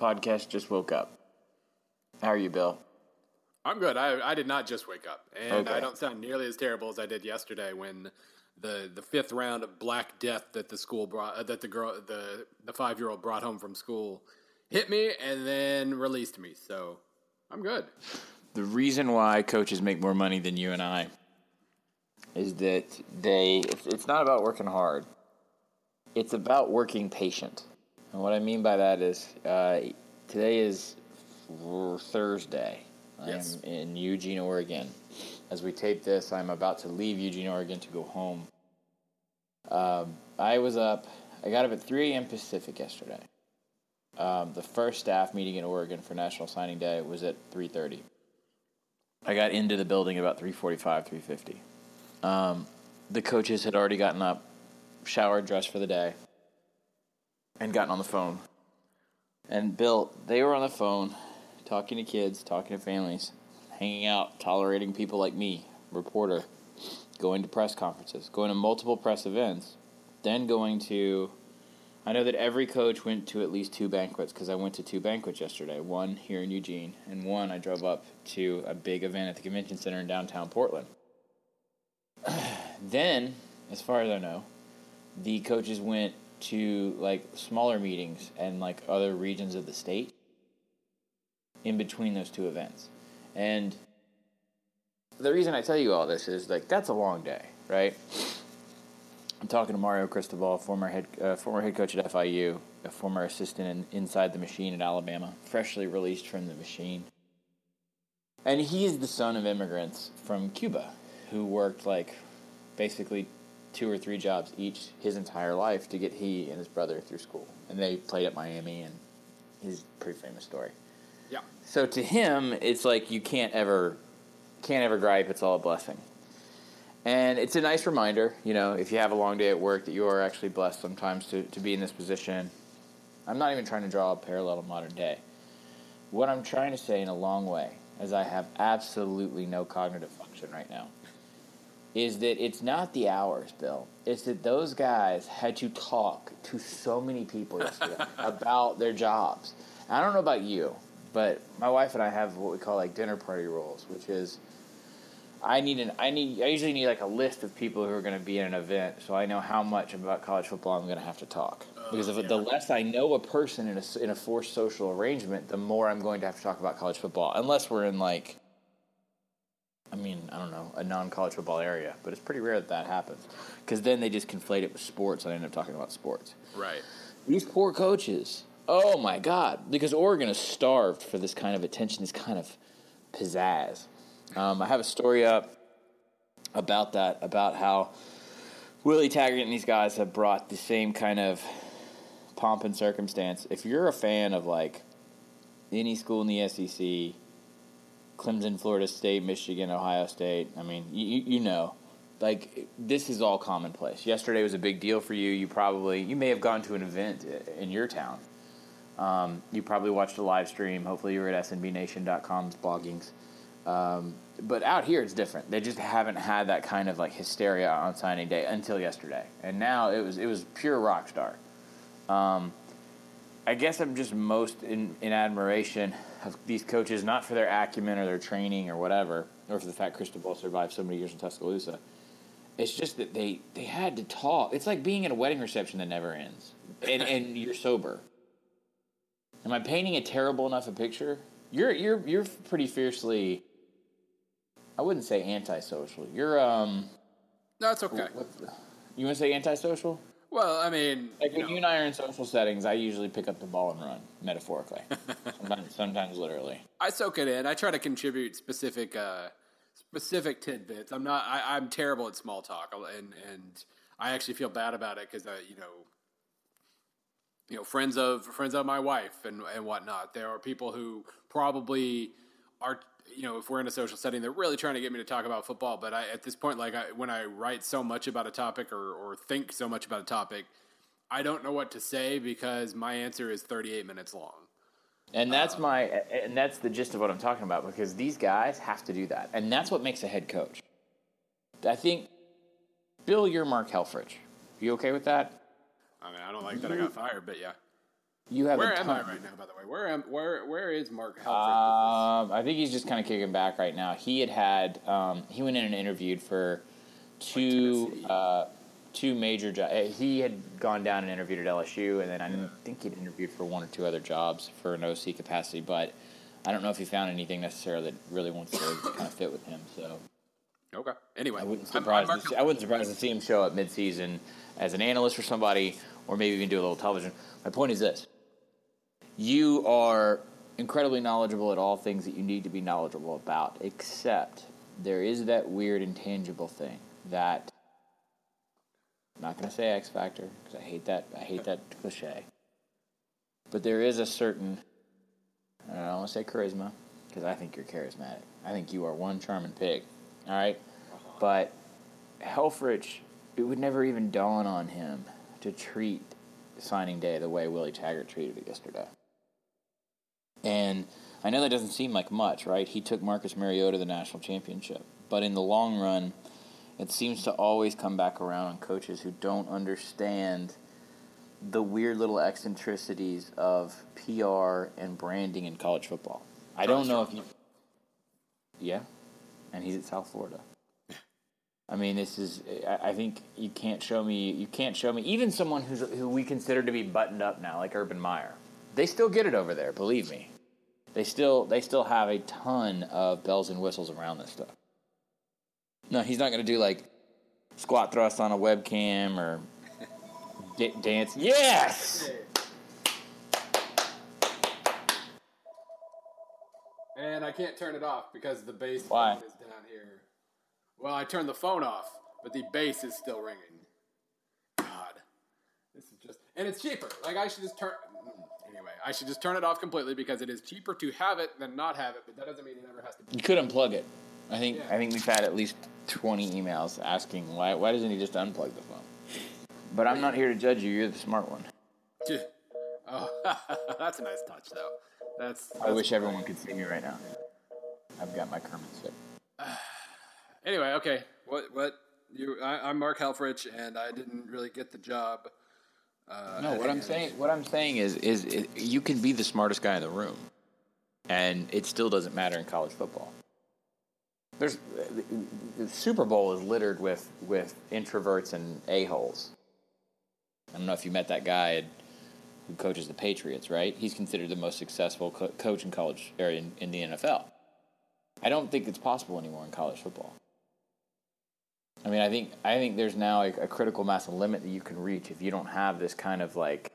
podcast just woke up. How are you, Bill? I'm good. I, I did not just wake up, and Okay. I don't sound nearly as terrible as I did yesterday when the the fifth round of Black Death that the school brought uh, that the girl the the five year old brought home from school hit me and then released me. So I'm good. The reason why coaches make more money than you and I is that they it's, it's not about working hard. It's about working patient. And what I mean by that is uh, today is Thursday. Yes. I'm in Eugene, Oregon. As we tape this, I'm about to leave Eugene, Oregon to go home. Um, I was up. I got up at 3 a.m. Pacific yesterday. Um, the first staff meeting in Oregon for National Signing Day was at 3:30. I got into the building about 3:45, 3:50. Um, the coaches had already gotten up, showered, dressed for the day, and gotten on the phone. And Bill, they were on the phone, talking to kids, talking to families, hanging out, tolerating people like me, reporter, going to press conferences, going to multiple press events, then going to. I know that every coach went to at least two banquets because I went to two banquets yesterday. One here in Eugene, and one I drove up to a big event at the convention center in downtown Portland. then, as far as I know, the coaches went to like smaller meetings and like other regions of the state in between those two events. And the reason I tell you all this is like that's a long day, right? I'm talking to Mario Cristobal, former head uh, former head coach at FIU, a former assistant in, inside the machine at Alabama, freshly released from the machine. And he is the son of immigrants from Cuba who worked like basically two or three jobs each his entire life to get he and his brother through school. And they played at Miami and he's a pretty famous story. Yeah. So to him, it's like you can't ever, can't ever gripe. It's all a blessing, and it's a nice reminder. You know, if you have a long day at work, that you are actually blessed sometimes to to be in this position. I'm not even trying to draw a parallel to modern day. What I'm trying to say in a long way, is I have absolutely no cognitive function right now, is that it's not the hours, Bill. It's that those guys had to talk to so many people yesterday about their jobs. I don't know about you, but my wife and I have what we call like dinner party rules, which is I need an I need I usually need like a list of people who are going to be in an event, so I know how much about college football I'm going to have to talk. Oh, because if the less I know a person in a in a forced social arrangement, the more I'm going to have to talk about college football. Unless we're in like, mean, I don't know, a non-college football area, but it's pretty rare that that happens. Because then they just conflate it with sports, and I end up talking about sports. Right. These poor coaches. Oh my God! Because Oregon is starved for this kind of attention, this kind of pizzazz. Um, I have a story up about that, about how Willie Taggart and these guys have brought the same kind of pomp and circumstance. If you're a fan of like any school in the SEC, Clemson, Florida State, Michigan, Ohio State, I mean, you, you know, like this is all commonplace. Yesterday was a big deal for you. You probably you may have gone to an event in your town. Um, you probably watched a live stream. Hopefully, you were at SBNation.com's bloggings. Um, but out here, it's different. They just haven't had that kind of like hysteria on signing day until yesterday, and now it was it was pure rock star. Um, I guess I'm just most in, in admiration of these coaches, not for their acumen or their training or whatever, or for the fact Cristobal survived so many years in Tuscaloosa. It's just that they, they had to talk. It's like being at a wedding reception that never ends, and, and you're sober. Am I painting a terrible enough a picture? You're you're you're pretty fiercely. I wouldn't say antisocial. You're um. That's okay. What you want to say antisocial? Well, I mean, Like when know, you and I are in social settings, I usually pick up the ball and run, metaphorically. sometimes, sometimes literally. I soak it in. I try to contribute specific uh, specific tidbits. I'm not. I, I'm terrible at small talk, and and I actually feel bad about it because I, you know, you know, friends of friends of my wife and and whatnot. There are people who probably are. You know, if we're in a social setting, they're really trying to get me to talk about football. But I, at this point, like I, when I write so much about a topic or, or think so much about a topic, I don't know what to say because my answer is 38 minutes long. And that's uh, my and that's the gist of what I'm talking about because these guys have to do that. And that's what makes a head coach. I think Bill, you're Mark Helfrich. You okay with that? I mean, I don't like that I got fired, but yeah. You have Where a am. I right now? By the way, where am where where is Mark Helfrich? Um, I think he's just kind of kicking back right now. He had had um, he went in and interviewed for two Tennessee. uh, two major jobs. He had gone down and interviewed at LSU, and then I think he'd interviewed for one or two other jobs for an OC capacity. But I don't know if he found anything necessarily that really wants to kind of fit with him. So okay. Anyway, I wouldn't I'm- I'm surprise. To see, I wouldn't surprise to see him show up midseason as an analyst for somebody, or maybe even do a little television. My point is this: you are incredibly knowledgeable at all things that you need to be knowledgeable about, except there is that weird intangible thing that I'm not going to say X factor because I hate that. I hate that cliche. But there is a certain I don't want to say charisma because I think you're charismatic. I think you are one charming pig. All right, but Helfrich, it would never even dawn on him to treat signing day the way Willie Taggart treated it yesterday. And I know that doesn't seem like much, right? He took Marcus Mariota to the national championship. But in the long run, it seems to always come back around on coaches who don't understand the weird little eccentricities of PR and branding in college football. I don't know if you. Yeah, and he's at South Florida. I mean, this is. I I think you can't show me. You can't show me even someone who's who we consider to be buttoned up now, like Urban Meyer. They still get it over there. Believe me, they still they still have a ton of bells and whistles around this stuff. No, he's not going to do like squat thrust on a webcam or d- dance. Yes. And I can't turn it off because the bass Why? is down here. Well, I turned the phone off, but the bass is still ringing. God, this is just and it's cheaper. Like I should just turn. I should just turn it off completely because it is cheaper to have it than not have it. But that doesn't mean it never has to. be. You could unplug it. I think Yeah. I think we've had at least twenty emails asking why why doesn't he just unplug the phone? But I'm not here to judge you. You're the smart one. Oh, that's a nice touch, though. That's. I that's wish everyone could see me right now. I've got my Kermit stick. Anyway, okay. What? What? You? I, I'm Mark Helfrich, and I didn't really get the job. Uh, No, what I'm saying what I'm saying is is it, you can be the smartest guy in the room, and it still doesn't matter in college football. There's the Super Bowl is littered with with introverts and a holes. I don't know if you met that guy who coaches the Patriots, right? He's considered the most successful co- coach in college or in, in the NFL. I don't think it's possible anymore in college football. I mean, I think I think there's now a, a critical mass and limit that you can reach if you don't have this kind of like,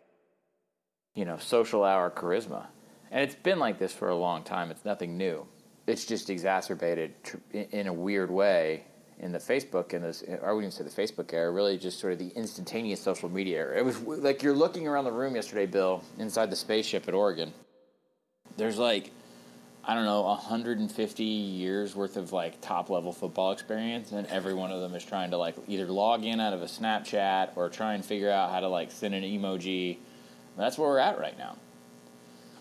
you know, social hour charisma, and it's been like this for a long time. It's nothing new. It's just exacerbated in a weird way in the Facebook and this, I wouldn't even say the Facebook era, really just sort of the instantaneous social media era. It was like you're looking around the room yesterday, Bill, inside the spaceship at Oregon. There's like I don't know, 150 years worth of like top level football experience, and every one of them is trying to like either log in out of a Snapchat or try and figure out how to like send an emoji. That's where we're at right now.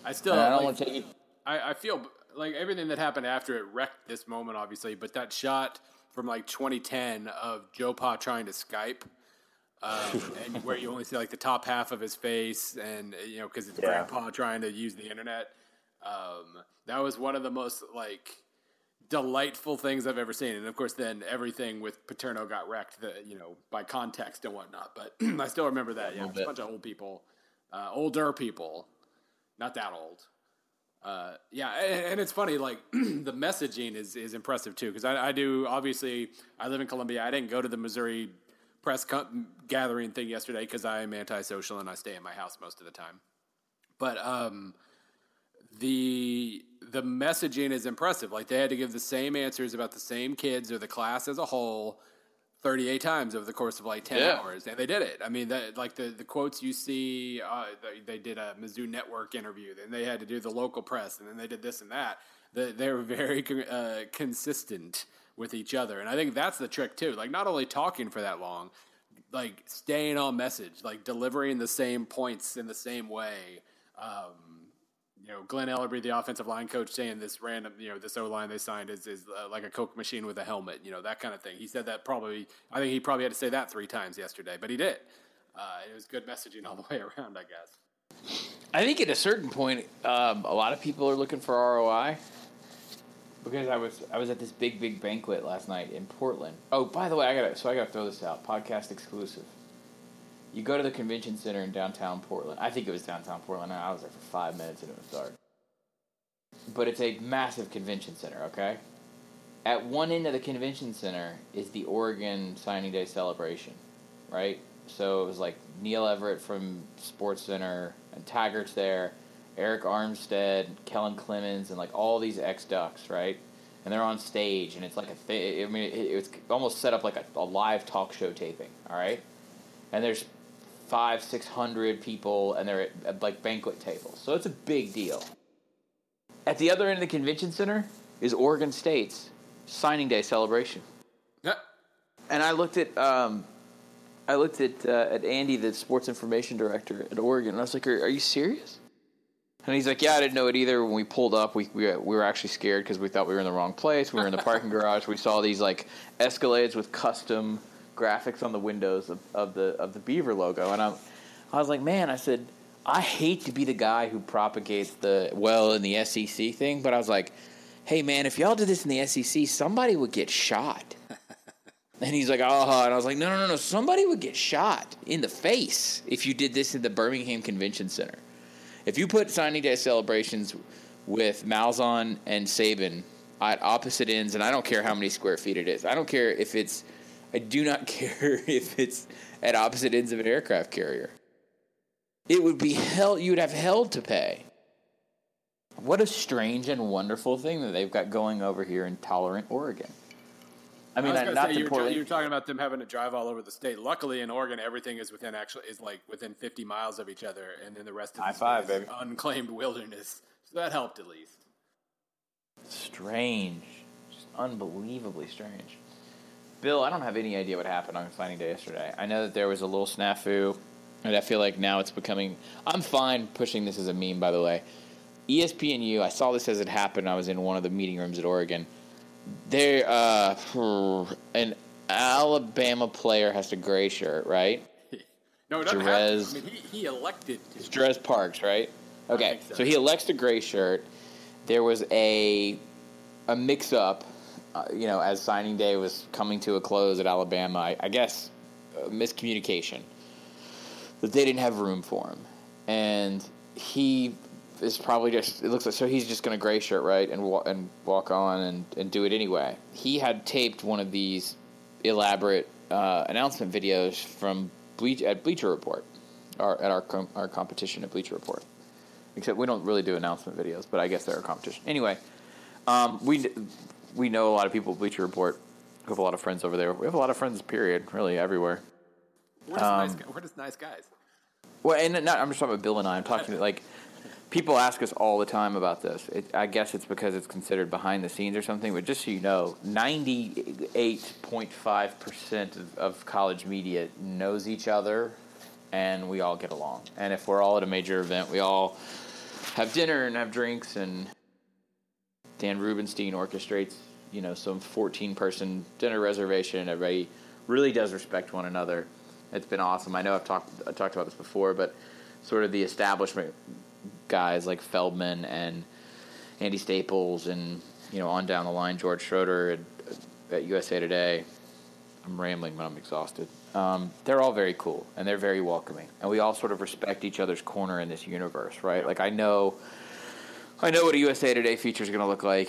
I still. And I don't like, want to take it. I, I feel like everything that happened after it wrecked this moment, obviously. But that shot from like 2010 of Joe Pa trying to Skype, um, and where you only see like the top half of his face, and you know because it's Yeah. Grandpa trying to use the internet. Um, that was one of the most like delightful things I've ever seen, and of course, then everything with Paterno got wrecked, the, you know, by context and whatnot. But I still remember that. Yeah, was a bunch of old people, uh, older people, not that old. Uh, yeah, and, and it's funny. Like the messaging is is impressive too, because I, I do obviously I live in Columbia. I didn't go to the Missouri press gathering thing yesterday because I am antisocial and I stay in my house most of the time. But um, the the messaging is impressive. Like they had to give the same answers about the same kids or the class as a whole. 38 times over the course of like 10 Yeah. hours and they did it i mean that, like the, the quotes you see uh, they, they did a mizzou network interview then they had to do the local press and then they did this and that they, they were very uh, consistent with each other and i think that's the trick too like not only talking for that long like staying on message like delivering the same points in the same way um, you know, Glen Elarbee, the offensive line coach, saying this random, you know, this O line they signed is, is uh, like a Coke machine with a helmet, you know, that kind of thing. He said that probably, I think he probably had to say that three times yesterday, but he did. Uh, it was good messaging all the way around, I guess. I think at a certain point, um, a lot of people are looking for ROI. Because I was I was at this big big banquet last night in Portland. Oh, by the way, I gotta so I gotta throw this out. Podcast exclusive. You go to the convention center in downtown Portland. I think it was downtown Portland. I was there for five minutes and it was dark. But it's a massive convention center. Okay. At one end of the convention center is the Oregon Signing Day celebration, right? So it was like Neil Everett from Sports Center and Taggart's there Arik Armstead, Kellen Clemens, and like all these ex Ducks, right? And they're on stage, and it's like a thing. I mean, it, it's almost set up like a, a live talk show taping, all right? And there's five, six hundred people, and they're at, at like banquet tables, so it's a big deal. At the other end of the convention center is Oregon State's signing day celebration. Yeah. And I looked at um, I looked at uh, at Andy, the sports information director at Oregon, and I was like, "Are, are you serious?" And he's like, "Yeah, I didn't know it either." When we pulled up, we we, we were actually scared because we thought we were in the wrong place. We were in the parking garage. We saw these like Escalades with custom graphics on the windows of, of the of the Beaver logo, and I'm, I was like, "Man," I said, "I hate to be the guy who propagates the well in the SEC thing," but I was like, "Hey, man, if y'all did this in the SEC, somebody would get shot." And he's like, oh, and I was like, no, no, no, no. Somebody would get shot in the face if you did this in the Birmingham Convention Center. If you put signing day celebrations with Malzahn and Saban at opposite ends, and I don't care how many square feet it is. I don't care if it's. I do not care if it's at opposite ends of an aircraft carrier. It would be hell. You would have hell to pay. What a strange and wonderful thing that they've got going over here in tolerant Oregon. I mean, I not say, to you, were, poorly- you were talking about them having to drive all over the state. Luckily, in Oregon, everything is within actually is like within 50 miles of each other, and then the rest of the five, state is baby. unclaimed wilderness. So that helped at least. strange, just unbelievably strange. Bill, I don't have any idea what happened on signing day yesterday. I know that there was a little snafu, and I feel like now it's becoming. I'm fine pushing this as a meme, by the way. ESPNU, I saw this as it happened. I was in one of the meeting rooms at Oregon. There, uh, an Alabama player has a gray shirt, right? No, it doesn't Jerez. I mean, he, he elected. It's Jerez Parks, right? Okay, so. so. he elects a gray shirt. There was a a mix up, uh, you know, as signing day was coming to a close at Alabama. I, I guess uh, miscommunication that they didn't have room for him, and he is probably just. It looks like so he's just going to gray shirt right and wa- and walk on and and do it anyway. He had taped one of these elaborate uh, announcement videos from Bleach at Bleacher Report, our, at our com- our competition at Bleacher Report. Except we don't really do announcement videos, but I guess they're a competition. Anyway, um, we we know a lot of people at Bleacher Report. We have a lot of friends over there. We have a lot of friends. Period. Really everywhere. We're just, nice, um, we're just nice guys. Well, and not, I'm just talking about Bill and I. I'm talking to, like people ask us all the time about this. It, I guess it's because it's considered behind the scenes or something. But just so you know, 98.5 percent of, of college media knows each other, and we all get along. And if we're all at a major event, we all have dinner and have drinks. And Dan Rubenstein orchestrates, you know, some 14 person dinner reservation. and Everybody really does respect one another. It's been awesome. I know I've talked I talked about this before, but sort of the establishment guys like Feldman and Andy Staples and you know on down the line George Schroeder at, at USA Today. I'm rambling, but I'm exhausted. Um, they're all very cool and they're very welcoming, and we all sort of respect each other's corner in this universe, right? Like I know, I know what a USA Today feature is going to look like.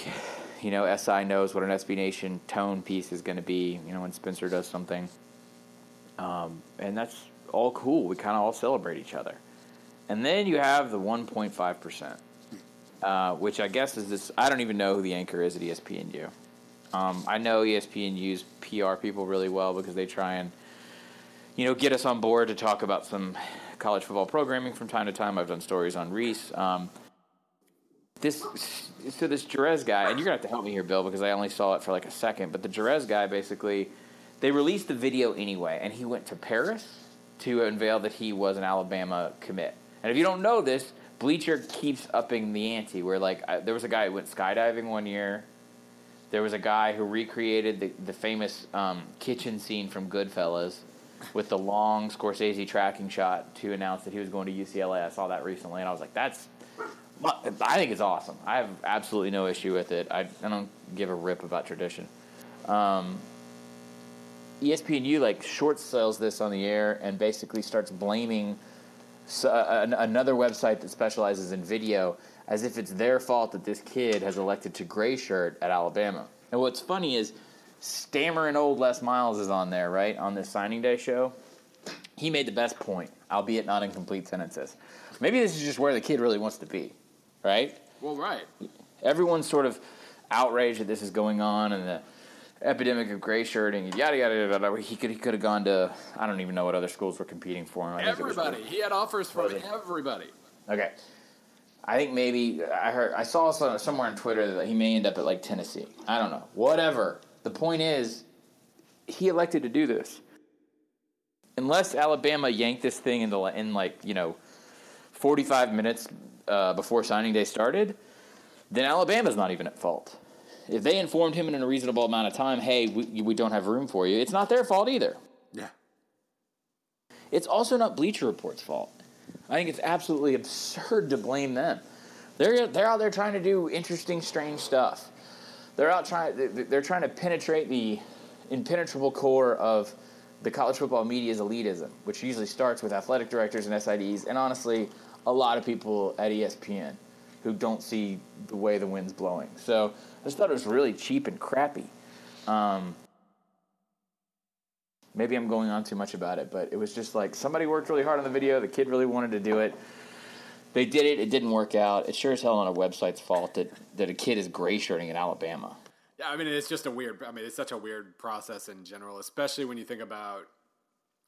You know, SI knows what an SB Nation tone piece is going to be. You know, when Spencer does something, um, and that's all cool. We kind of all celebrate each other. And then you have the 1.5%, uh, which I guess is this. I don't even know who the anchor is at ESPNU. Um, I know ESPNU's PR people really well because they try and, you know, get us on board to talk about some college football programming from time to time. I've done stories on Reese. Um, this so this Jerez guy, and you're gonna have to help me here, Bill, because I only saw it for like a second. But the Jerez guy basically, they released the video anyway, and he went to Paris to unveil that he was an Alabama commit. And if you don't know this, Bleacher keeps upping the ante. Where like I, there was a guy who went skydiving one year. There was a guy who recreated the, the famous um, kitchen scene from Goodfellas. with the long Scorsese tracking shot to announce that he was going to UCLA. I saw that recently, and I was like, "That's." I think it's awesome. I have absolutely no issue with it. I, I don't give a rip about tradition. Um, ESPNU like short sells this on the air and basically starts blaming uh, another website that specializes in video as if it's their fault that this kid has elected to gray shirt at Alabama. And what's funny is stammering old Les Miles is on there, right, on this signing day show. He made the best point, albeit not in complete sentences. Maybe this is just where the kid really wants to be, right? Well, right. Everyone's sort of outraged that this is going on and the epidemic of gray shirting, yada yada yada. He could he could have gone to I don't even know what other schools were competing for him. I everybody. he had offers from everybody. Okay. I think maybe I heard I saw somewhere on Twitter that he may end up at like Tennessee. I don't know. Whatever. The point is, he elected to do this. Unless Alabama yanked this thing in the in like you know, forty five minutes uh, before signing day started, then Alabama's not even at fault. If they informed him in a reasonable amount of time, hey, we, we don't have room for you, it's not their fault either. Yeah. It's also not Bleacher Report's fault. I think it's absolutely absurd to blame them. They're, they're out there trying to do interesting, strange stuff. They're out trying. They're trying to penetrate the impenetrable core of the college football media's elitism, which usually starts with athletic directors and SIDs, and honestly, a lot of people at ESPN who don't see the way the wind's blowing. So I just thought it was really cheap and crappy. Um, maybe I'm going on too much about it, but it was just like somebody worked really hard on the video. The kid really wanted to do it. They did it. It didn't work out. It's sure as hell on a website's fault that, that a kid is gray shirting in Alabama. Yeah, I mean, it's just a weird. I mean, it's such a weird process in general, especially when you think about.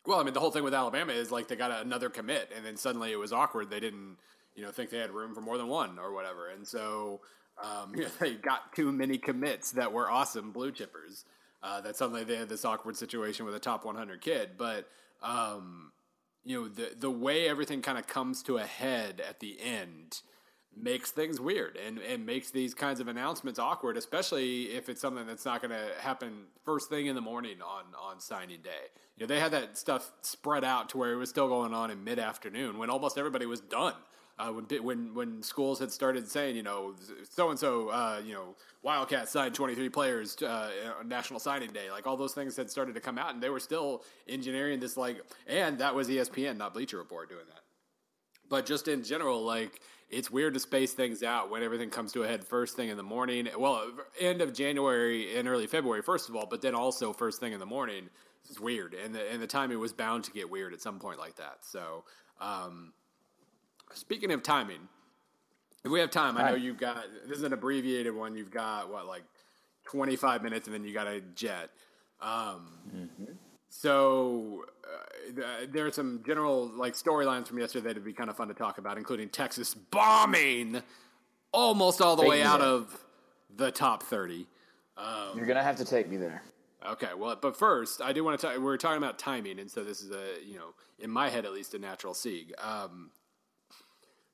Well, I mean, the whole thing with Alabama is like they got another commit, and then suddenly it was awkward. They didn't you know, think they had room for more than one or whatever. And so, um, you know, they got too many commits that were awesome blue chippers. Uh, that suddenly they had this awkward situation with a top 100 kid. But, um, you know, the, the way everything kind of comes to a head at the end makes things weird and, and makes these kinds of announcements awkward, especially if it's something that's not going to happen first thing in the morning on, on signing day. You know, they had that stuff spread out to where it was still going on in mid afternoon when almost everybody was done uh, when when when schools had started saying, you know, so and so, you know, Wildcats signed 23 players uh, on National Signing Day, like all those things had started to come out, and they were still engineering this, like, and that was ESPN, not Bleacher Report, doing that. But just in general, like, it's weird to space things out when everything comes to a head first thing in the morning. Well, end of January and early February, first of all, but then also first thing in the morning. It's weird, and the and the timing was bound to get weird at some point like that. So. Um, Speaking of timing, if we have time, I know you've got this is an abbreviated one. You've got what like twenty five minutes, and then you got a jet. Um, mm-hmm. So uh, there are some general like storylines from yesterday that'd be kind of fun to talk about, including Texas bombing almost all the take way out there. of the top thirty. Um, You're gonna have to take me there. Okay, well, but first, I do want to talk. We're talking about timing, and so this is a you know, in my head at least, a natural sieg. Um,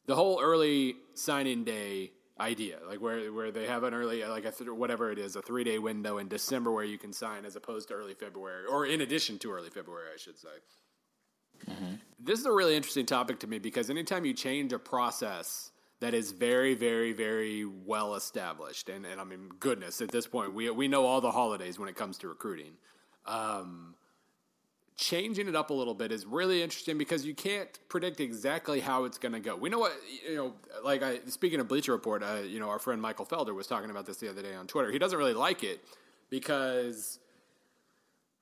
the whole early signing day idea, like where where they have an early like a th- whatever it is, a three day window in December where you can sign as opposed to early February, or in addition to early February, I should say. Mm-hmm. This is a really interesting topic to me because anytime you change a process that is very, very, very well established, and, and I mean, goodness, at this point, we we know all the holidays when it comes to recruiting. Um, changing it up a little bit is really interesting because you can't predict exactly how it's going to go. We know what you know. Like I, speaking of Bleacher Report, uh, you know, our friend Michael Felder was talking about this the other day on Twitter. He doesn't really like it because,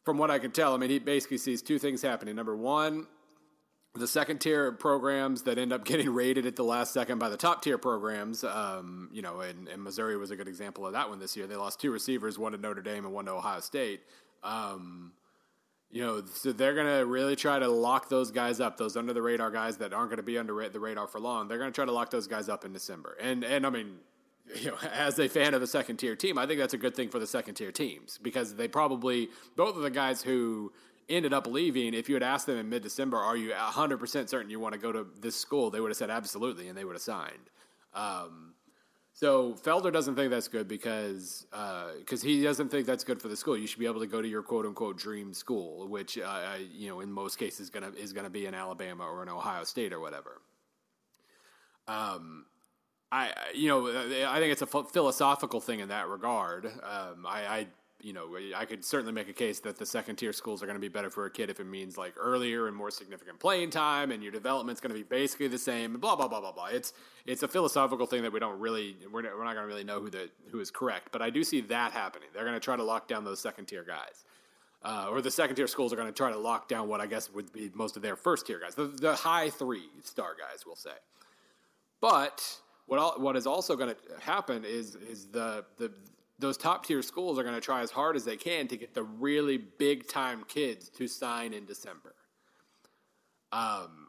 from what I can tell, I mean, he basically sees two things happening. Number one. The second tier programs that end up getting rated at the last second by the top tier programs, um, you know, and, and, Missouri was a good example of that one this year. They lost two receivers, one to Notre Dame and one to Ohio State. Um, you know, so they're going to really try to lock those guys up, those under the radar guys that aren't going to be under the radar for long. They're going to try to lock those guys up in December. And and I mean, you know, as a fan of a second tier team, I think that's a good thing for the second tier teams because they probably both of the guys who ended up leaving. If you had asked them in mid December, are you hundred percent certain you want to go to this school? They would have said absolutely, and they would have signed. Um, So Felder doesn't think that's good because because uh, he doesn't think that's good for the school. You should be able to go to your quote unquote dream school, which uh, you know in most cases gonna is gonna be in Alabama or in Ohio State or whatever. Um, I you know I think it's a philosophical thing in that regard. Um, I, I you know, I could certainly make a case that the second tier schools are going to be better for a kid if it means like earlier and more significant playing time, and your development's going to be basically the same. Blah blah blah blah blah. It's it's a philosophical thing that we don't really we're, we're not going to really know who the who is correct, but I do see that happening. They're going to try to lock down those second tier guys. Uh, or the second tier schools are going to try to lock down what I guess would be most of their first tier guys, the, the high three star guys, we'll say. But what all, what is also going to happen is is the the those top tier schools are going to try as hard as they can to get the really big time kids to sign in December. Um,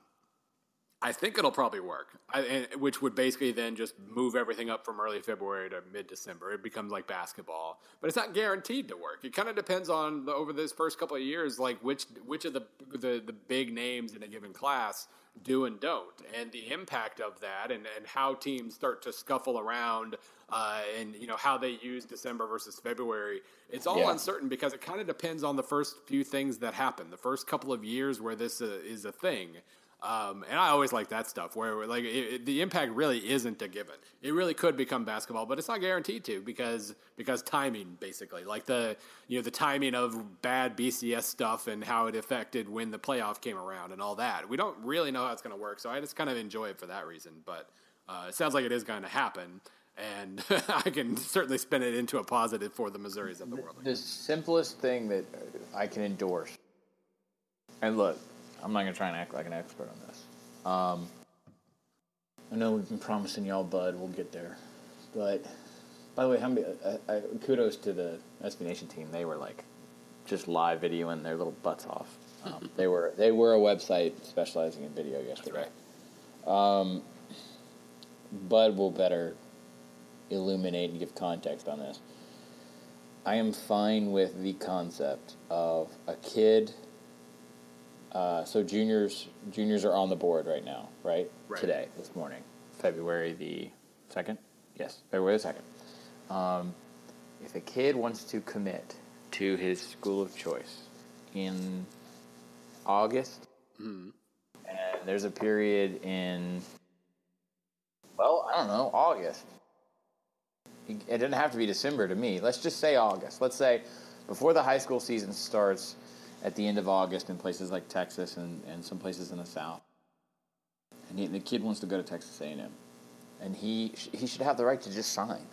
I think it'll probably work, I, which would basically then just move everything up from early February to mid December. It becomes like basketball, but it's not guaranteed to work. It kind of depends on the, over this first couple of years, like which which of the, the the big names in a given class do and don't, and the impact of that, and and how teams start to scuffle around uh, and you know how they use December versus February. It's all yeah. uncertain because it kind of depends on the first few things that happen. The first couple of years where this uh, is a thing. Um, and I always like that stuff where like it, it, the impact really isn't a given. It really could become basketball, but it's not guaranteed to because because timing basically like the you know the timing of bad BCS stuff and how it affected when the playoff came around and all that. We don't really know how it's going to work, so I just kind of enjoy it for that reason. But uh, it sounds like it is going to happen and I can certainly spin it into a positive for the Missouris of the world. The simplest thing that I can endorse, and look, I'm not going to try and act like an expert on this. Um, I know we've been promising y'all Bud, we'll get there, but by the way, how many, uh, uh, kudos to the SB Nation team. They were like just live videoing their little butts off. Um, they were they were a website specializing in video yesterday. Right. Um, Bud will better illuminate and give context on this. I am fine with the concept of a kid. Uh, so juniors juniors are on the board right now, right? right? Today, this morning, February the second. Yes, February the second. Um, if a kid wants to commit to his school of choice in August, mm-hmm. and there's a period in, well, I don't know, August it doesn't have to be December to me. Let's just say August. Let's say before the high school season starts at the end of August in places like Texas and, and some places in the South. And he, the kid wants to go to Texas A&M. And he, he should have the right to just sign.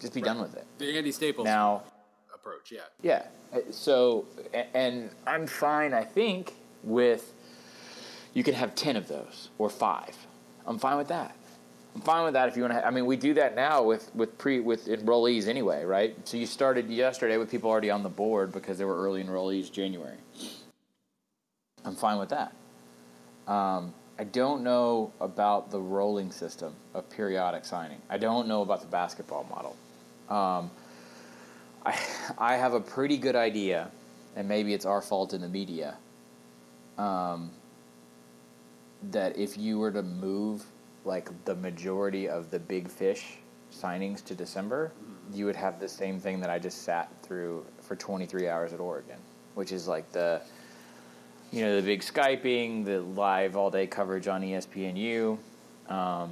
Just be right. done with it. The Andy Staples now, approach, yeah. Yeah. Uh, so, and I'm fine, I think, with you can have 10 of those or five. I'm fine with that. I'm fine with that if you want to. I mean, we do that now with with pre with enrollees anyway, right? So you started yesterday with people already on the board because they were early enrollees January. I'm fine with that. Um, I don't know about the rolling system of periodic signing. I don't know about the basketball model. Um, I I have a pretty good idea, and maybe it's our fault in the media. Um, that if you were to move like the majority of the big fish signings to December, mm-hmm. you would have the same thing that I just sat through for 23 hours at Oregon, which is like the you know the big skyping, the live all day coverage on ESPNU. Um,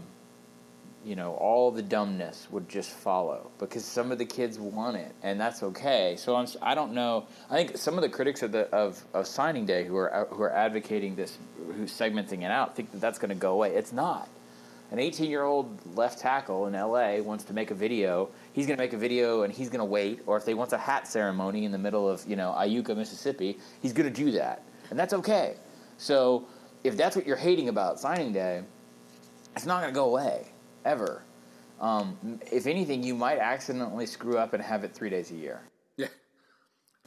you know, all the dumbness would just follow because some of the kids want it, and that's okay. So I'm, I don't know. I think some of the critics of the of, of signing day who are who are advocating this, who's segmenting it out, think that that's going to go away. It's not an 18 year old left tackle in LA wants to make a video, he's going to make a video and he's going to wait. Or if they want a hat ceremony in the middle of you know Iuka, Mississippi, he's going to do that, and that's okay. So if that's what you're hating about signing day, it's not going to go away ever. Um, if anything, you might accidentally screw up and have it three days a year. Yeah.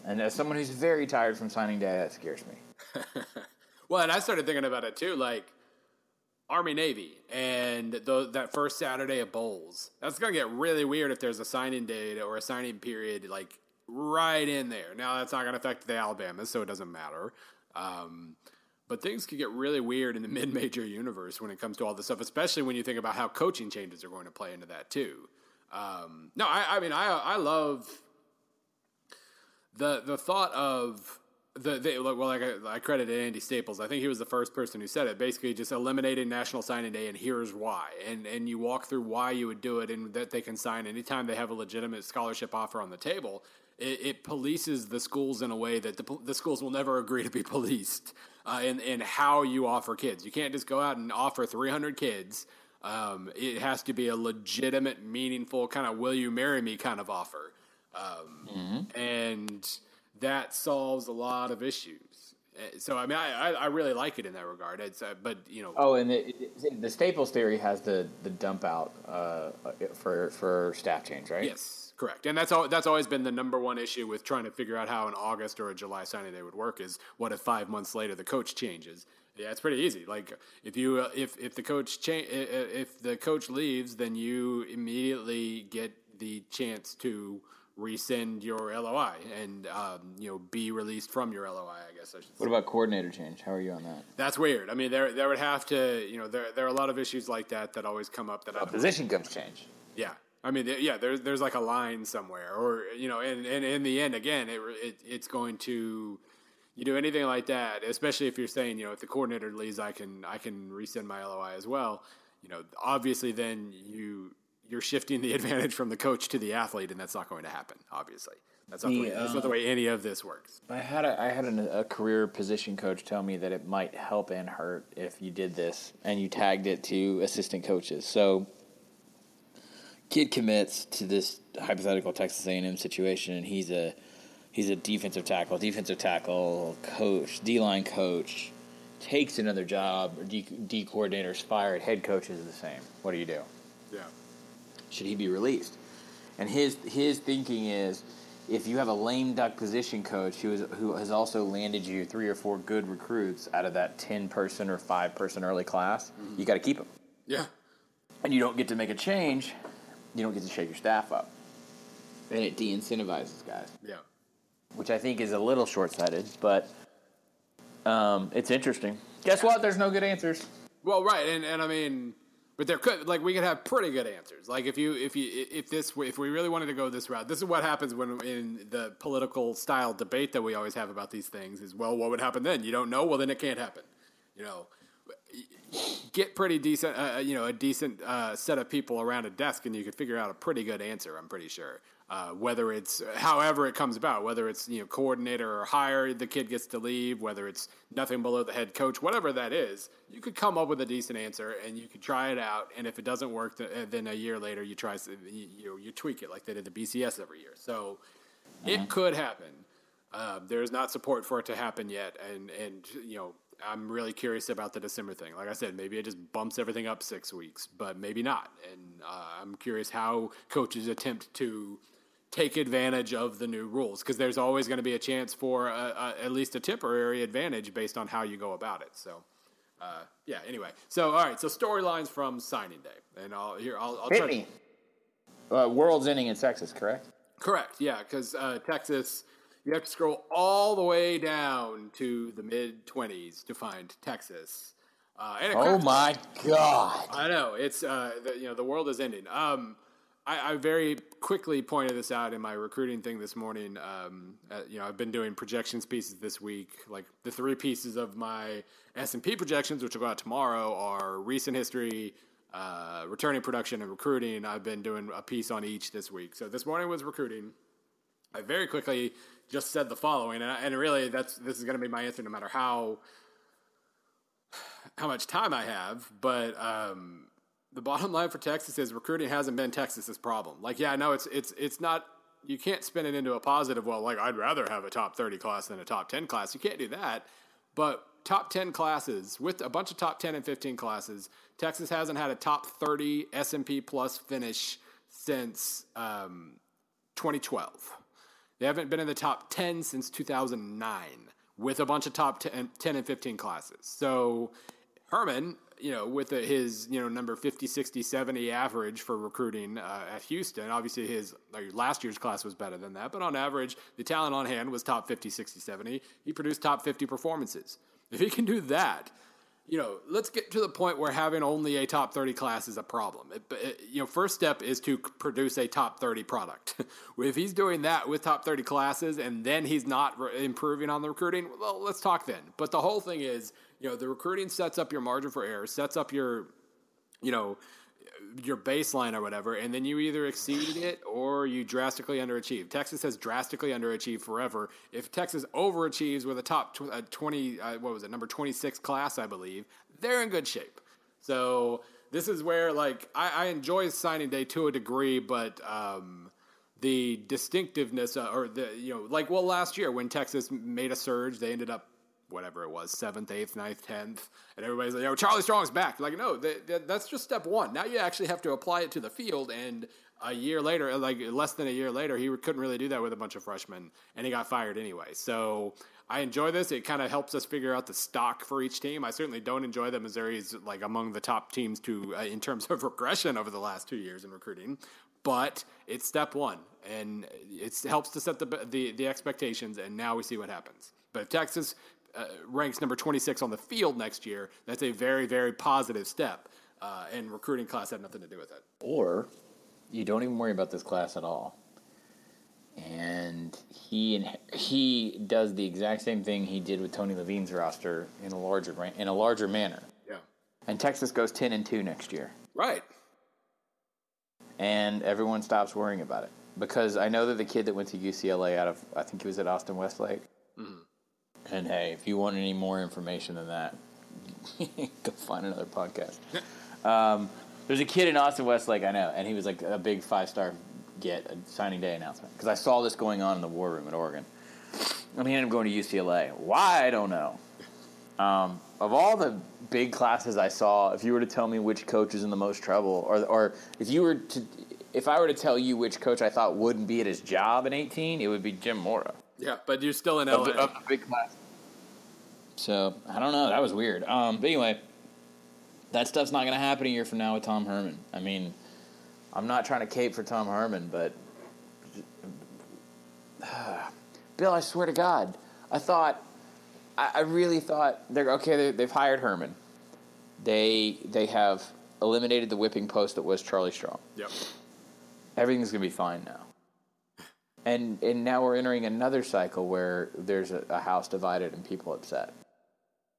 And as someone who's very tired from signing day, that scares me. well, and I started thinking about it too, like Army Navy and the, that first Saturday of bowls. That's going to get really weird if there's a signing date or a signing period like right in there. Now that's not going to affect the Alabama, so it doesn't matter. Um, but things could get really weird in the mid-major universe when it comes to all this stuff, especially when you think about how coaching changes are going to play into that too. Um, no, I, I mean, I I love the the thought of the, well, like I, I credited Andy Staples. I think he was the first person who said it. Basically, just eliminating National Signing Day, and here's why. And and you walk through why you would do it, and that they can sign anytime they have a legitimate scholarship offer on the table. It, it polices the schools in a way that the, the schools will never agree to be policed. Uh, in in how you offer kids, you can't just go out and offer 300 kids. Um, it has to be a legitimate, meaningful kind of "Will you marry me?" kind of offer. Um, mm-hmm. And that solves a lot of issues. Uh, so I mean, I, I really like it in that regard. It's uh, but you know. Oh, and the, the Staples theory has the the dump out uh, for for staff change, right? Yes, correct. And that's all. That's always been the number one issue with trying to figure out how an August or a July signing day would work. Is what if five months later the coach changes? Yeah, it's pretty easy. Like if you uh, if if the coach cha- if the coach leaves, then you immediately get the chance to rescind your LOI and um, you know be released from your LOI. I guess I should. What say. about coordinator change? How are you on that? That's weird. I mean, there there would have to you know there there are a lot of issues like that that always come up that a position comes change. Yeah. I mean, yeah, there's there's like a line somewhere, or you know, and, and in the end, again, it, it it's going to you do anything like that, especially if you're saying, you know, if the coordinator leaves, I can I can resend my LOI as well. You know, obviously, then you you're shifting the advantage from the coach to the athlete, and that's not going to happen. Obviously, that's not, the, way, that's not the uh, way any of this works. I had a, I had an, a career position coach tell me that it might help and hurt if you did this and you tagged it to assistant coaches. So, kid commits to this hypothetical Texas A&M situation, and he's a he's a defensive tackle, defensive tackle coach, D line coach. Takes another job, or D, D coordinator's fired, head coach is the same. What do you do? Yeah should he be released? And his his thinking is, if you have a lame duck position coach who is who has also landed you three or four good recruits out of that ten person or five person early class, mm-hmm. you got to keep them. Yeah. And you don't get to make a change. You don't get to shake your staff up, and it de-incentivizes guys. Yeah. Which I think is a little short-sighted, but um, it's interesting. Guess what? There's no good answers. Well, right, and and I mean but there could like we could have pretty good answers. Like if you if you if this if we really wanted to go this route, this is what happens when in the political style debate that we always have about these things is well, what would happen then? You don't know. Well, then it can't happen. You know, get pretty decent. Uh, uh, you know, a decent uh, set of people around a desk, and you could figure out a pretty good answer. I'm pretty sure. Uh, whether it's however it comes about, whether it's you know coordinator or hire, the kid gets to leave, whether it's nothing below the head coach, whatever that is, you could come up with a decent answer and you could try it out. And if it doesn't work, then a year later you try you you, you tweak it like they did the BCS every year. So it mm-hmm. could happen. Uh, there's not support for it to happen yet, and and you know I'm really curious about the December thing. Like I said, maybe it just bumps everything up six weeks, but maybe not. And uh, I'm curious how coaches attempt to take advantage of the new rules because there's always going to be a chance for a, a, at least a temporary advantage based on how you go about it. So, uh, yeah. Anyway, so all right. So storylines from signing day, and I'll here I'll, I'll Hit try me. To, uh, world's ending in Texas, correct? Correct. Yeah, because uh, Texas, you have to scroll all the way down to the mid twenties to find Texas. Uh, oh my God! I know it's uh, the, you know the world is ending. Um, I, I, very quickly pointed this out in my recruiting thing this morning. Um, uh, you know, I've been doing projections pieces this week. Like the three pieces of my S and P projections, which will go out tomorrow, are recent history, uh, returning production, and recruiting. I've been doing a piece on each this week. So this morning was recruiting. I very quickly just said the following, and, and really, that's this is going to be my answer, no matter how how much time I have. But um, the bottom line for Texas is recruiting hasn't been Texas's problem. Like, yeah, no, it's it's it's not. You can't spin it into a positive. Well, like I'd rather have a top thirty class than a top ten class. You can't do that. But top ten classes with a bunch of top ten and fifteen classes, Texas hasn't had a top thirty S and P plus finish since um, 2012. They haven't been in the top ten since 2009 with a bunch of top 10, 10 and 15 classes. So Herman you know, with a, his, you know, number 50, 60, 70 average for recruiting uh, at Houston, obviously his like, last year's class was better than that, but on average, the talent on hand was top 50, 60, 70. He produced top 50 performances. If he can do that, you know, let's get to the point where having only a top 30 class is a problem. It, it, you know, first step is to produce a top 30 product. if he's doing that with top 30 classes and then he's not re- improving on the recruiting, well, let's talk then. But the whole thing is, you know, the recruiting sets up your margin for error, sets up your, you know, your baseline or whatever, and then you either exceeded it or you drastically underachieved. Texas has drastically underachieved forever. If Texas overachieves with a top uh, 20, uh, what was it, number 26 class, I believe, they're in good shape. So this is where, like, I, I enjoy signing day to a degree, but um, the distinctiveness, uh, or the, you know, like, well, last year when Texas made a surge, they ended up whatever it was, seventh, eighth, ninth, tenth, and everybody's like, "Yo, Charlie Strong's back." Like, no, that's just step one. Now you actually have to apply it to the field, and a year later, like less than a year later, he couldn't really do that with a bunch of freshmen, and he got fired anyway. So I enjoy this. It kind of helps us figure out the stock for each team. I certainly don't enjoy that Missouri's like among the top teams to uh, in terms of regression over the last two years in recruiting, but it's step one, and it helps to set the, the the expectations. And now we see what happens. But if Texas uh, ranks number 26 on the field next year, that's a very, very positive step. Uh, and recruiting class had nothing to do with it. Or you don't even worry about this class at all. And he he does the exact same thing he did with Tony Levine's roster in a larger in a larger manner. Yeah. And Texas goes 10 and 2 next year. Right. And everyone stops worrying about it because I know that the kid that went to UCLA out of I think he was at Austin Westlake. And hey, if you want any more information than that, go find another podcast. um, there's a kid in Austin Westlake I know, and he was like a big five star get a signing day announcement because I saw this going on in the war room at Oregon. And he ended up going to UCLA. Why I don't know. Um, of all the big classes I saw, if you were to tell me which coach is in the most trouble, or or if you were to, if I were to tell you which coach I thought wouldn't be at his job in 18, it would be Jim Mora. Yeah, but you're still in LA. Of the, of the big class. So I don't know. That was weird. Um, but anyway, that stuff's not going to happen a year from now with Tom Herman. I mean, I'm not trying to cape for Tom Herman, but uh, Bill, I swear to God, I thought, I, I really thought they're okay. They, have hired Herman. They they have eliminated the whipping post that was Charlie Strong. Yep. Everything's going to be fine now and and now we're entering another cycle where there's a, a, house divided and people upset.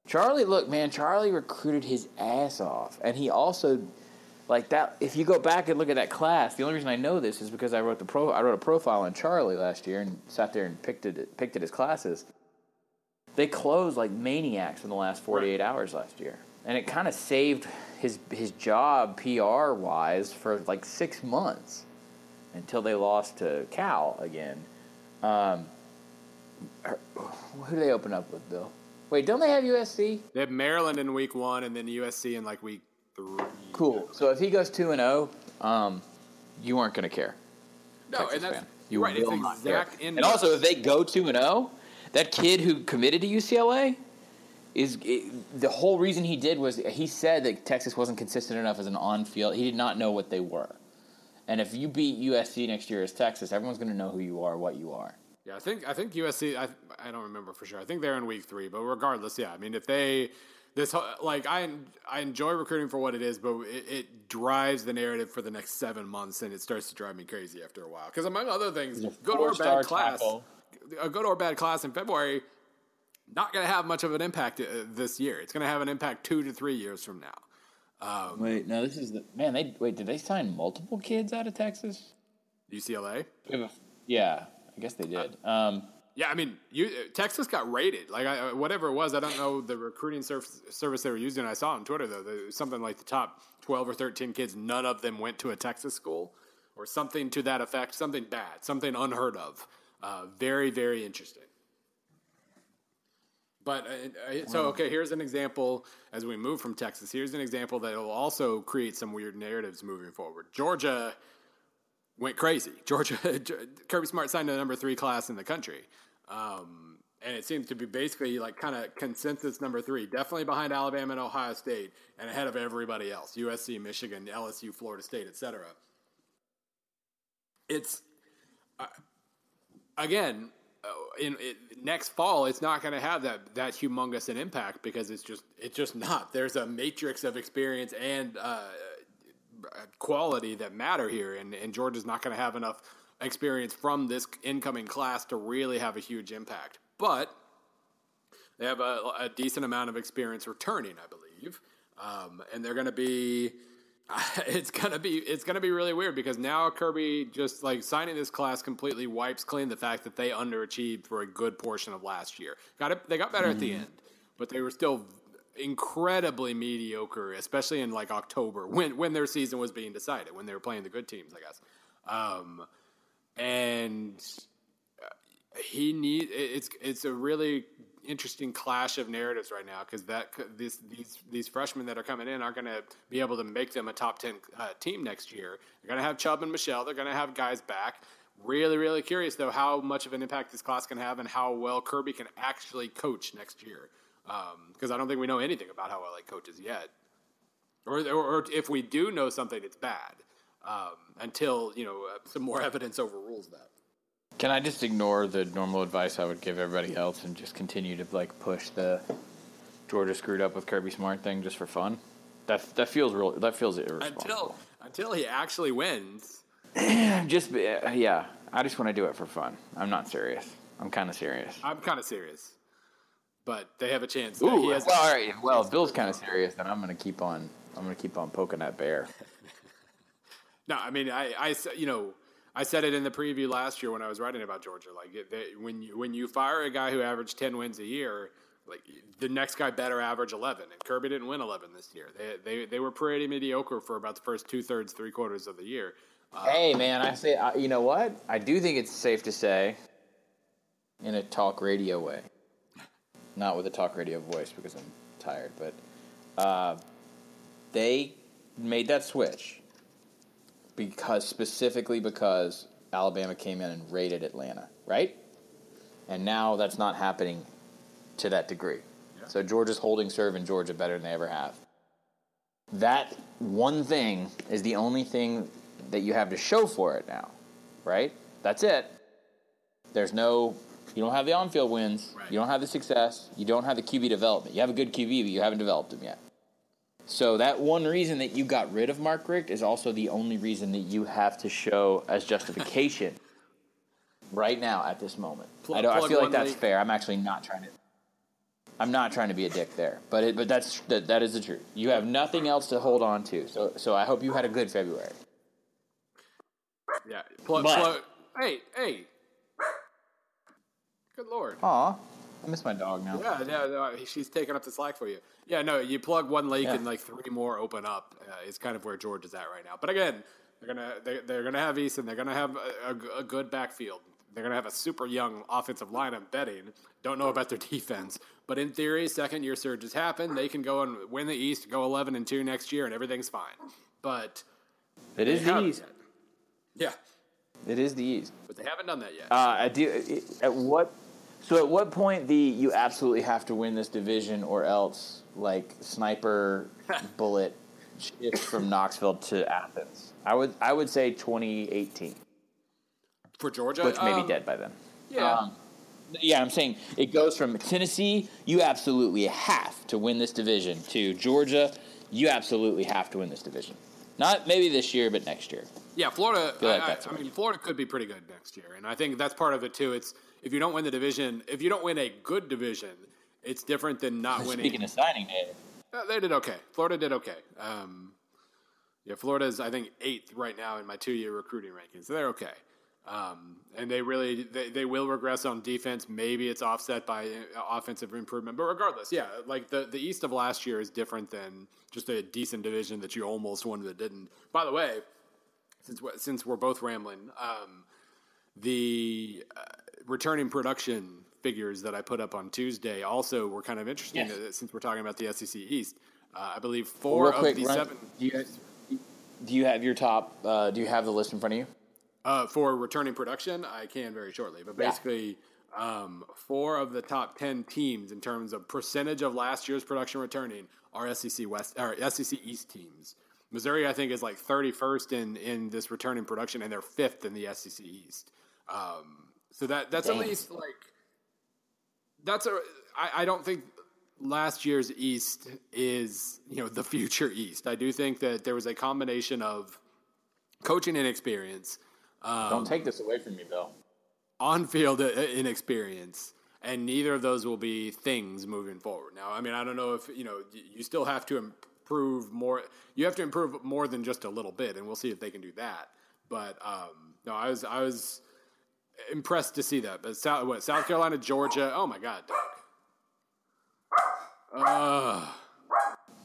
Charlie, look, man, Charlie recruited his ass off, and he also like that. If you go back and look at that class, the only reason I know this is because I wrote the pro. I wrote a profile on Charlie last year and sat there and picked it picked at his classes. They closed like maniacs in the last 48 right. hours last year, and it kind of saved his his job PR wise for like six months until they lost to Cal again. Um, who do they open up with, Bill? Wait, don't they have USC? They have Maryland in week one, and then USC in like week three. Cool. So if he goes two and zero, oh, um, you aren't going to care. No, Texas and that's fan. you right. Will it's exact. And also, if they go two and zero, oh, that kid who committed to UCLA is it, the whole reason he did was he said that Texas wasn't consistent enough as an on field. He did not know what they were. And if you beat USC next year as Texas, everyone's going to know who you are, what you are. Yeah, I think I think USC. I I don't remember for sure. I think they're in week three, but regardless, yeah. I mean, if they this like I I enjoy recruiting for what it is, but it, it drives the narrative for the next seven months, and it starts to drive me crazy after a while. Because among other things, good or bad class, tackle. a good or bad class in February, not going to have much of an impact uh, this year. It's going to have an impact two to three years from now. Um, wait, no, this is the man. They wait. Did they sign multiple kids out of Texas? UCLA. Yeah, I guess they did. Um, yeah, I mean, you, Texas got rated. Like I, whatever it was, I don't know the recruiting service, service they were using. I saw on Twitter though, something like the top twelve or thirteen kids, none of them went to a Texas school, or something to that effect. Something bad, something unheard of. Uh, very, very interesting. But uh, uh, so okay, here's an example as we move from Texas. Here's an example that will also create some weird narratives moving forward. Georgia went crazy. Georgia Kirby Smart signed the number three class in the country, um, and it seems to be basically like kind of consensus number three, definitely behind Alabama and Ohio State, and ahead of everybody else: USC, Michigan, LSU, Florida State, etc. It's uh, again in, in next fall, it's not going to have that that humongous an impact because it's just it's just not. There's a matrix of experience and uh, quality that matter here, and and Georgia's not going to have enough experience from this incoming class to really have a huge impact. But they have a, a decent amount of experience returning, I believe, um, and they're going to be. It's gonna be it's gonna be really weird because now Kirby just like signing this class completely wipes clean the fact that they underachieved for a good portion of last year. Got it, they got better mm-hmm. at the mm-hmm. end, but they were still incredibly mediocre, especially in like October when when their season was being decided when they were playing the good teams, I guess. Um, and he need it's it's a really interesting clash of narratives right now because that these these these freshmen that are coming in aren't going to be able to make them a top ten uh, team next year. They're going to have Chubb and Michel. They're going to have guys back. Really, really curious though how much of an impact this class can have and how well Kirby can actually coach next year. Because um, I don't think we know anything about how well he coaches yet, or, or, or if we do know something, it's bad um, until you know uh, some more evidence overrules that. Can I just ignore the normal advice I would give everybody else and just continue to like push the Georgia screwed up with Kirby Smart thing just for fun? That that feels real. That feels irresponsible. Until until he actually wins. just uh, yeah, I just want to do it for fun. I'm not serious. I'm kind of serious. I'm kind of serious, but they have a chance. Ooh, well, all right. Well, if Bill's kind of serious, then I'm going to keep on. I'm going to keep on poking that bear. no, I mean, I, I, you know, I said it in the preview last year when I was writing about Georgia. Like they, when you when you fire a guy who averaged ten wins a year, like the next guy better average eleven. And Kirby didn't win eleven this year. They they they were pretty mediocre for about the first two thirds, three quarters of the year. Um, hey man, I say uh, you know what? I do think it's safe to say, in a talk radio way, not with a talk radio voice because I'm tired, but uh, they made that switch because specifically because Alabama came in and raided Atlanta, right? And now that's not happening to that degree. Yeah. So Georgia's holding serve in Georgia better than they ever have. That one thing is the only thing that you have to show for it now, right? That's it. There's no, you don't have the on field wins, right. you don't have the success, you don't have the QB development. You have a good QB, but you haven't developed him yet. So that one reason that you got rid of Mark Richt is also the only reason that you have to show as justification right now at this moment. Plug, I, I, feel like that's league. fair. I'm actually not trying to. I'm not trying to be a dick there, but it, but that's that, that is the truth. You have nothing else to hold on to. So so I hope you had a good February. Yeah. Plug, plug. Hey hey. Good lord. Aw. I miss my dog now. Yeah, yeah, no, she's taking up the slack for you. Yeah, no, you plug one leak yeah. and like three more open up uh, is kind of where George is at right now. But again, they're gonna they, they're gonna have Eason. They're gonna have a, a, a, good backfield. They're gonna have a super young offensive line. I'm betting. Don't know about their defense, but in theory, second year surges happen. They can go and win the East, go 11 and two next year, and everything's fine. But it is the East. Yeah, it is the East. But they haven't done that yet. Uh, I do. At what so at what point the you absolutely have to win this division or else like sniper bullet shift from Knoxville to Athens? I would I would say 2018 for Georgia, which may be um, dead by then. Yeah. Um, yeah, I'm saying it goes from Tennessee, you absolutely have to win this division, to Georgia, you absolutely have to win this division. Not maybe this year, but next year. Yeah, Florida. I, like I, I mean, Florida could be pretty good next year, and I think that's part of it too. It's if you don't win the division, if you don't win a good division, it's different than not Speaking winning. Speaking of signing day, uh, they did okay. Florida did okay. Um, yeah, Florida's I think eighth right now in my two-year recruiting rankings. So they're okay, um, and they really they, they will regress on defense. Maybe it's offset by uh, offensive improvement, but regardless, yeah, like the the East of last year is different than just a decent division that you almost won that didn't. By the way, since we're, since we're both rambling, um, the uh, returning production figures that I put up on Tuesday also were kind of interesting yes. Uh, since we're talking about the SEC East. Uh, I believe four well, quick, of the run, seven. Do you, do you, have your top? Uh, do you have the list in front of you? Uh, for returning production, I can very shortly. But basically, yeah. um, four of the top ten teams in terms of percentage of last year's production returning are SEC West or SEC East teams. Missouri, I think, is like 31st in in this returning production, and they're fifth in the SEC East. Um, So that that's Damn. at least like that's a. I, I don't think last year's East is you know the future East. I do think that there was a combination of coaching inexperience, um, Don't take this away from me, Bill. on field inexperience, and neither of those will be things moving forward. Now, I mean, I don't know if you know you still have to improve more. You have to improve more than just a little bit, and we'll see if they can do that. But um, no, I was I was impressed to see that. But South, what South Carolina, Georgia? Oh my God. Uh,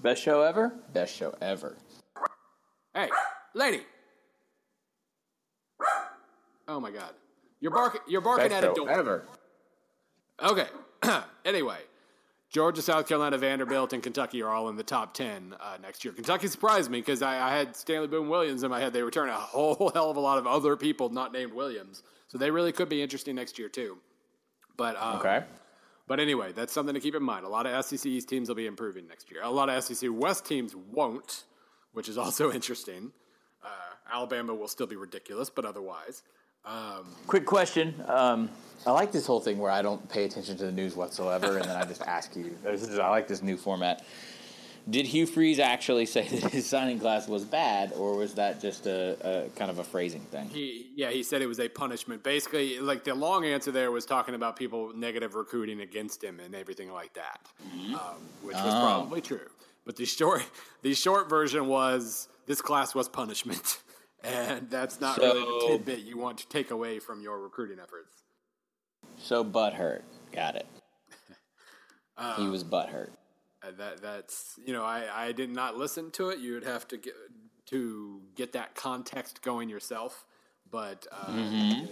Best show ever? Best show ever. hey, lady. Oh my God, you're barking. You're barking Best at a door. ever. Okay. anyway, Georgia, South Carolina, Vanderbilt, and Kentucky are all in the top 10 uh, next year. Kentucky surprised me because I, I had Stanley Boom Williams in my head. They return a whole hell of a lot of other people not named Williams. So they really could be interesting next year, too. But, um, Okay. but anyway, that's something to keep in mind. A lot of SEC East teams will be improving next year. A lot of SEC West teams won't, which is also interesting. Uh, Alabama will still be ridiculous, but otherwise. Um, Quick question. Um, I like this whole thing where I don't pay attention to the news whatsoever, and then I just ask you. This is, I like this new format. Did Hugh Freeze actually say that his signing class was bad, or was that just a, a kind of a phrasing thing? He yeah, he said it was a punishment. Basically, like the long answer there was talking about people negative recruiting against him and everything like that, um, which was Oh. probably true. But the short the short version was this class was punishment, and that's not really the tidbit you want to take away from your recruiting efforts. So butthurt. Got it. he was butthurt. Uh, that that's you know I, I did not listen to it. You would have to get to get that context going yourself. But uh, they-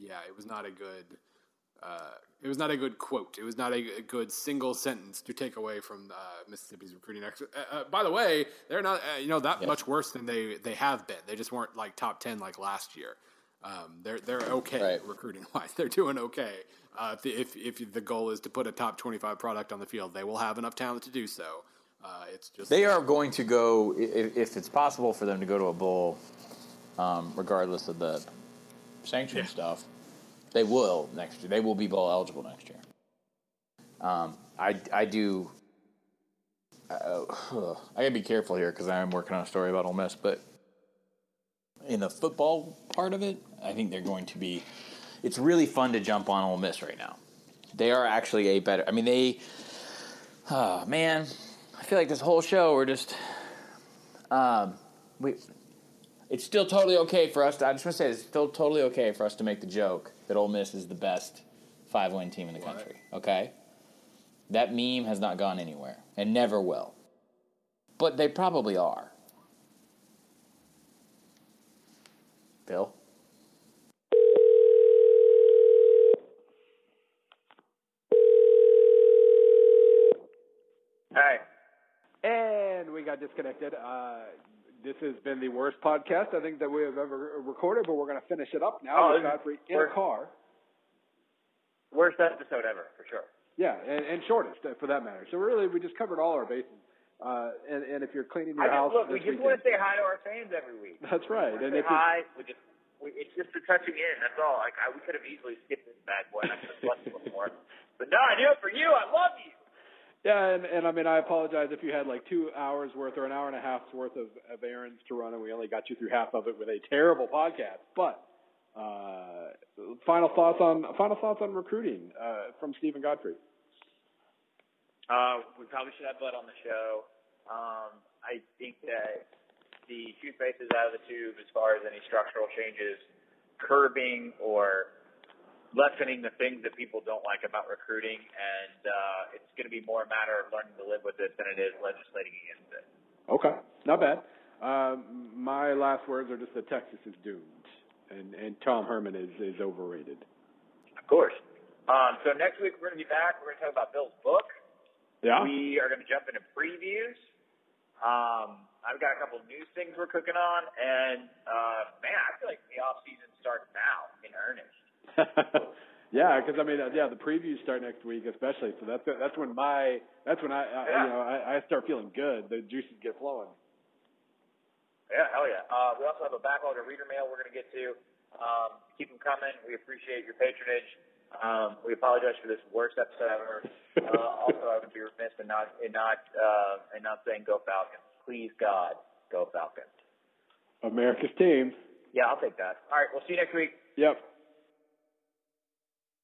yeah, it was not a good. Uh, it was not a good quote. It was not a, a good single sentence to take away from uh, Mississippi's recruiting. Ex- uh, uh, by the way, they're not uh, you know that Yeah. much worse than they they have been. They just weren't like top ten like last year. Um, they're they're okay Right. recruiting wise. They're doing okay. Uh, if, the, if if the goal is to put a top twenty five product on the field, they will have enough talent to do so. Uh, it's just They are going to go if, if it's possible for them to go to a bowl, um, regardless of the sanction stuff. They will next year. They will be bowl eligible next year. Um, I I do. Uh, I gotta be careful here because I am working on a story about Ole Miss, but in the football part of it, I think they're going to be. It's really fun to jump on Ole Miss right now. They are actually a better. I mean, they. Oh man, I feel like this whole show we're just. Um, we. It's still totally okay for us. To, I just want to say it's still totally okay for us to make the joke that Ole Miss is the best five-win team in the country. Okay, that meme has not gone anywhere and never will. But they probably are. Bill. Hi. And we got disconnected. Uh, this has been the worst podcast I think that we have ever recorded, but we're going to finish it up now Oh, with Godfrey in a car. Worst episode ever, for sure. Yeah, and, and shortest for that matter. So really, we just covered all our bases. Uh, and, and if you're cleaning your I house look, we just want to say hi to our fans every week. that's right. We And say if hi. We just, we, it's just for touching in. That's all. Like I, we could have easily skipped this bad boy. and I could have left it before. But no, I do it for you. I love you. Yeah, and, and I mean, I apologize if you had like two hours worth or an hour and a half's worth of, of errands to run, and we only got you through half of it with a terrible podcast. But uh, final thoughts on final thoughts on recruiting uh, from Steven Godfrey. Uh, we probably should have Bud on the show. Um, I think that the toothpaste is out of the tube as far as any structural changes, curbing or lessening the things that people don't like about recruiting, and uh, it's going to be more a matter of learning to live with it than it is legislating against it. Okay, not bad. Um, my last words are just that Texas is doomed, and and Tom Herman is is overrated. Of course. Um, so next week we're going to be back. We're going to talk about Bill's book. Yeah. We are going to jump into previews. Um, I've got a couple of news things we're cooking on, and uh, man, I feel like the off season starts now in earnest. yeah, because I mean, yeah, the previews start next week, especially. So that's that's when my that's when I, I Yeah. you know I, I start feeling good. The juices get flowing. Yeah, hell yeah. Uh, we also have a backlog of reader mail we're going to get to. Um, keep them coming. We appreciate your patronage. Um, we apologize for this worst episode ever. Uh, also, I would be remiss in not in not uh, in not saying go Falcons. Please God, go Falcons. America's team. Yeah, I'll take that. All right, we'll see you next week. Yep.